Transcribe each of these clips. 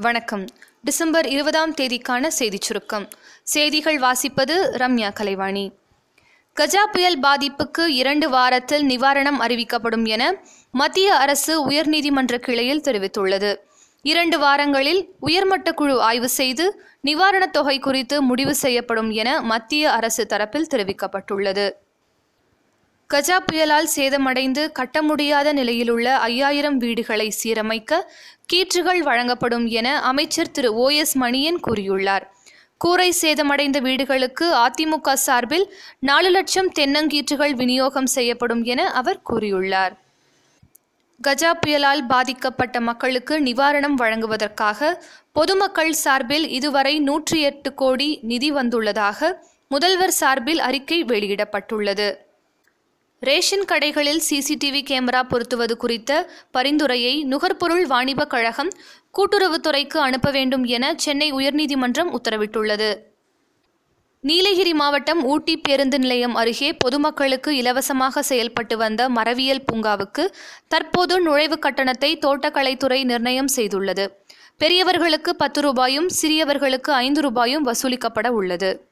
வணக்கம். டிசம்பர் இருபதாம் தேதிக்கான செய்திச் சுருக்கம். செய்திகள் வாசிப்பது ரம்யா கலைவாணி. கஜா புயல் பாதிப்புக்கு இரண்டு வாரத்தில் நிவாரணம் அறிவிக்கப்படும் என மத்திய அரசு உயர்நீதிமன்ற கிளையில் தெரிவித்துள்ளது. இரண்டு வாரங்களில் உயர்மட்ட குழு ஆய்வு செய்து நிவாரணத் தொகை குறித்து முடிவு செய்யப்படும் என மத்திய அரசு தரப்பில் தெரிவிக்கப்பட்டுள்ளது. கஜா புயலால் சேதமடைந்து கட்ட முடியாத நிலையிலுள்ள ஐயாயிரம் வீடுகளை சீரமைக்க கீற்றுகள் வழங்கப்படும் என அமைச்சர் திரு ஓ எஸ் மணியன் கூறியுள்ளார். கூரை சேதமடைந்த வீடுகளுக்கு அதிமுக சார்பில் நாலு லட்சம் தென்னங்கீற்றுகள் விநியோகம் செய்யப்படும் என அவர் கூறியுள்ளார். கஜா புயலால் பாதிக்கப்பட்ட மக்களுக்கு நிவாரணம் வழங்குவதற்காக பொதுமக்கள் சார்பில் இதுவரை நூற்றி எட்டு கோடி நிதி வந்துள்ளதாக முதல்வர் சார்பில் அறிக்கை வெளியிடப்பட்டுள்ளது. ரேஷன் கடைகளில் சிசிடிவி கேமரா பொருத்துவது குறித்த பரிந்துரையை நுகர்பொருள் வாணிபக் கழகம் கூட்டுறவுத்துறைக்கு அனுப்ப வேண்டும் என சென்னை உயர்நீதிமன்றம் உத்தரவிட்டுள்ளது. நீலகிரி மாவட்டம் ஊட்டி பேருந்து நிலையம் அருகே பொதுமக்களுக்கு இலவசமாக செயல்பட்டு வந்த மரவியல் பூங்காவுக்கு தற்போது நுழைவு கட்டணத்தை தோட்டக்கலைத்துறை நிர்ணயம் செய்துள்ளது. பெரியவர்களுக்கு பத்து ரூபாயும் சிறியவர்களுக்கு ஐந்து ரூபாயும் வசூலிக்கப்பட உள்ளது.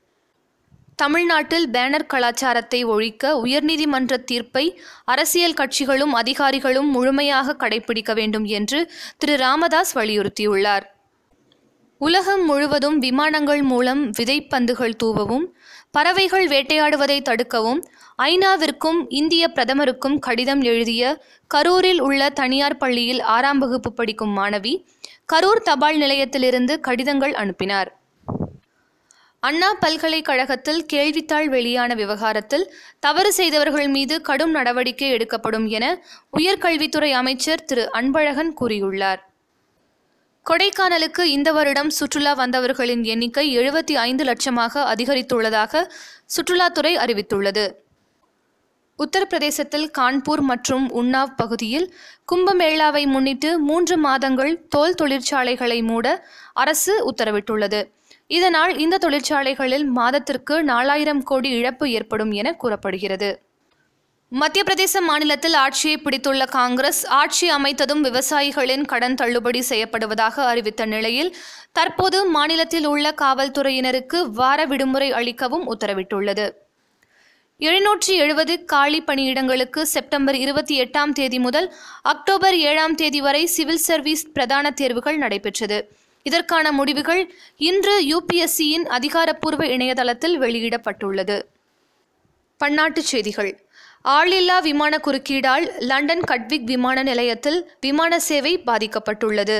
தமிழ்நாட்டில் பேனர் கலாச்சாரத்தை ஒழிக்க உயர்நீதிமன்ற தீர்ப்பை அரசியல் கட்சிகளும் அதிகாரிகளும் முழுமையாக கடைபிடிக்க வேண்டும் என்று திரு. ராமதாஸ் வலியுறுத்தியுள்ளார். உலகம் முழுவதும் விமானங்கள் மூலம் விதைப்பந்துகள் தூவவும் பறவைகள் வேட்டையாடுவதை தடுக்கவும் ஐநாவிற்கும் இந்திய பிரதமருக்கும் கடிதம் எழுதிய கரூரில் உள்ள தனியார் பள்ளியில் ஆறாம் வகுப்பு படிக்கும் மாணவி கரூர் தபால் நிலையத்திலிருந்து கடிதங்கள் அனுப்பினார். அண்ணா பல்கலைக்கழகத்தில் கேள்வித்தாள் வெளியான விவகாரத்தில் தவறு செய்தவர்கள் மீது கடும் நடவடிக்கை எடுக்கப்படும் என உயர்கல்வித்துறை அமைச்சர் திரு. அன்பழகன் கூறியுள்ளார். கொடைக்கானலுக்கு இந்த வருடம் சுற்றுலா வந்தவர்களின் எண்ணிக்கை எழுபத்தி ஐந்து லட்சமாக அதிகரித்துள்ளதாக சுற்றுலாத்துறை அறிவித்துள்ளது. உத்தரப்பிரதேசத்தில் கான்பூர் மற்றும் உன்னாவ் பகுதியில் கும்பமேளாவை முன்னிட்டு மூன்று மாதங்கள் தோல் தொழிற்சாலைகளை மூட அரசு உத்தரவிட்டுள்ளது. இதனால் இந்த தொழிற்சாலைகளில் மாதத்திற்கு நாலாயிரம் கோடி இழப்பு ஏற்படும் என கூறப்படுகிறது. மத்திய பிரதேச மாநிலத்தில் ஆட்சியை பிடித்துள்ள காங்கிரஸ் ஆட்சி அமைத்ததும் விவசாயிகளின் கடன் தள்ளுபடி செய்யப்படுவதாக அறிவித்த நிலையில் தற்போது மாநிலத்தில் உள்ள காவல்துறையினருக்கு வார விடுமுறை அளிக்கவும் உத்தரவிட்டுள்ளது. எழுநூற்றி எழுபது காலி பணியிடங்களுக்கு செப்டம்பர் இருபத்தி எட்டாம் தேதி முதல் அக்டோபர் ஏழாம் தேதி வரை சிவில் சர்வீஸ் பிரதான தேர்வுகள் நடைபெற்றது. இதற்கான முடிவுகள் இன்று யுபிஎஸ்சியின் அதிகாரப்பூர்வ இணையதளத்தில் வெளியிடப்பட்டுள்ளது. பன்னாட்டுச் செய்திகள். ஆளில்லா விமான குறுக்கீடால் லண்டன் கட்விக் விமான நிலையத்தில் விமான சேவை பாதிக்கப்பட்டுள்ளது.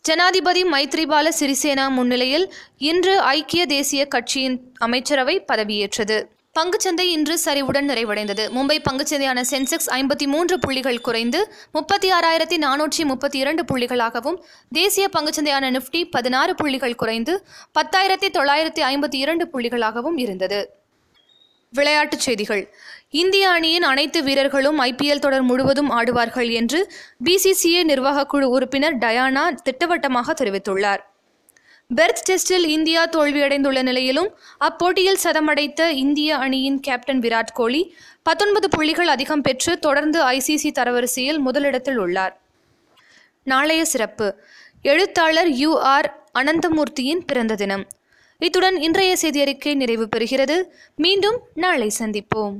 ஜனாதிபதி மைத்ரிபால சிறிசேனா முன்னிலையில் இன்று ஐக்கிய தேசிய கட்சியின் அமைச்சரவை பதவியேற்றது. பங்குச்சந்தை இன்று சரிவுடன் நிறைவடைந்தது. மும்பை பங்குச்சந்தையான சென்செக்ஸ் ஐம்பத்தி மூன்று புள்ளிகள் குறைந்து முப்பத்தி ஆறாயிரத்தி நானூற்றி முப்பத்தி இரண்டு புள்ளிகளாகவும் தேசிய பங்குச்சந்தையான நிஃப்டி பதினாறு புள்ளிகள் குறைந்து பத்தாயிரத்தி தொள்ளாயிரத்தி ஐம்பத்தி இரண்டு புள்ளிகளாகவும் இருந்தது. விளையாட்டுச் செய்திகள். இந்திய அணியின் அனைத்து வீரர்களும் ஐபிஎல் தொடர் முழுவதும் ஆடுவார்கள் என்று பிசிசிஐ நிர்வாகக்குழு உறுப்பினர் டயானா திட்டவட்டமாக தெரிவித்துள்ளார். பெர்த் டெஸ்டில் இந்தியா தோல்வியடைந்துள்ள நிலையிலும் அப்போட்டியில் சதமடைத்த இந்திய அணியின் கேப்டன் விராட் கோலி பத்தொன்பது புள்ளிகள் அதிகம் பெற்று தொடர்ந்து ஐசிசி தரவரிசையில் முதலிடத்தில் உள்ளார். நாளைய சிறப்பு. எழுத்தாளர் யு ஆர் அனந்தமூர்த்தியின் பிறந்த தினம். இத்துடன் இன்றைய செய்தியறிக்கை நிறைவு பெறுகிறது. மீண்டும் நாளை சந்திப்போம்.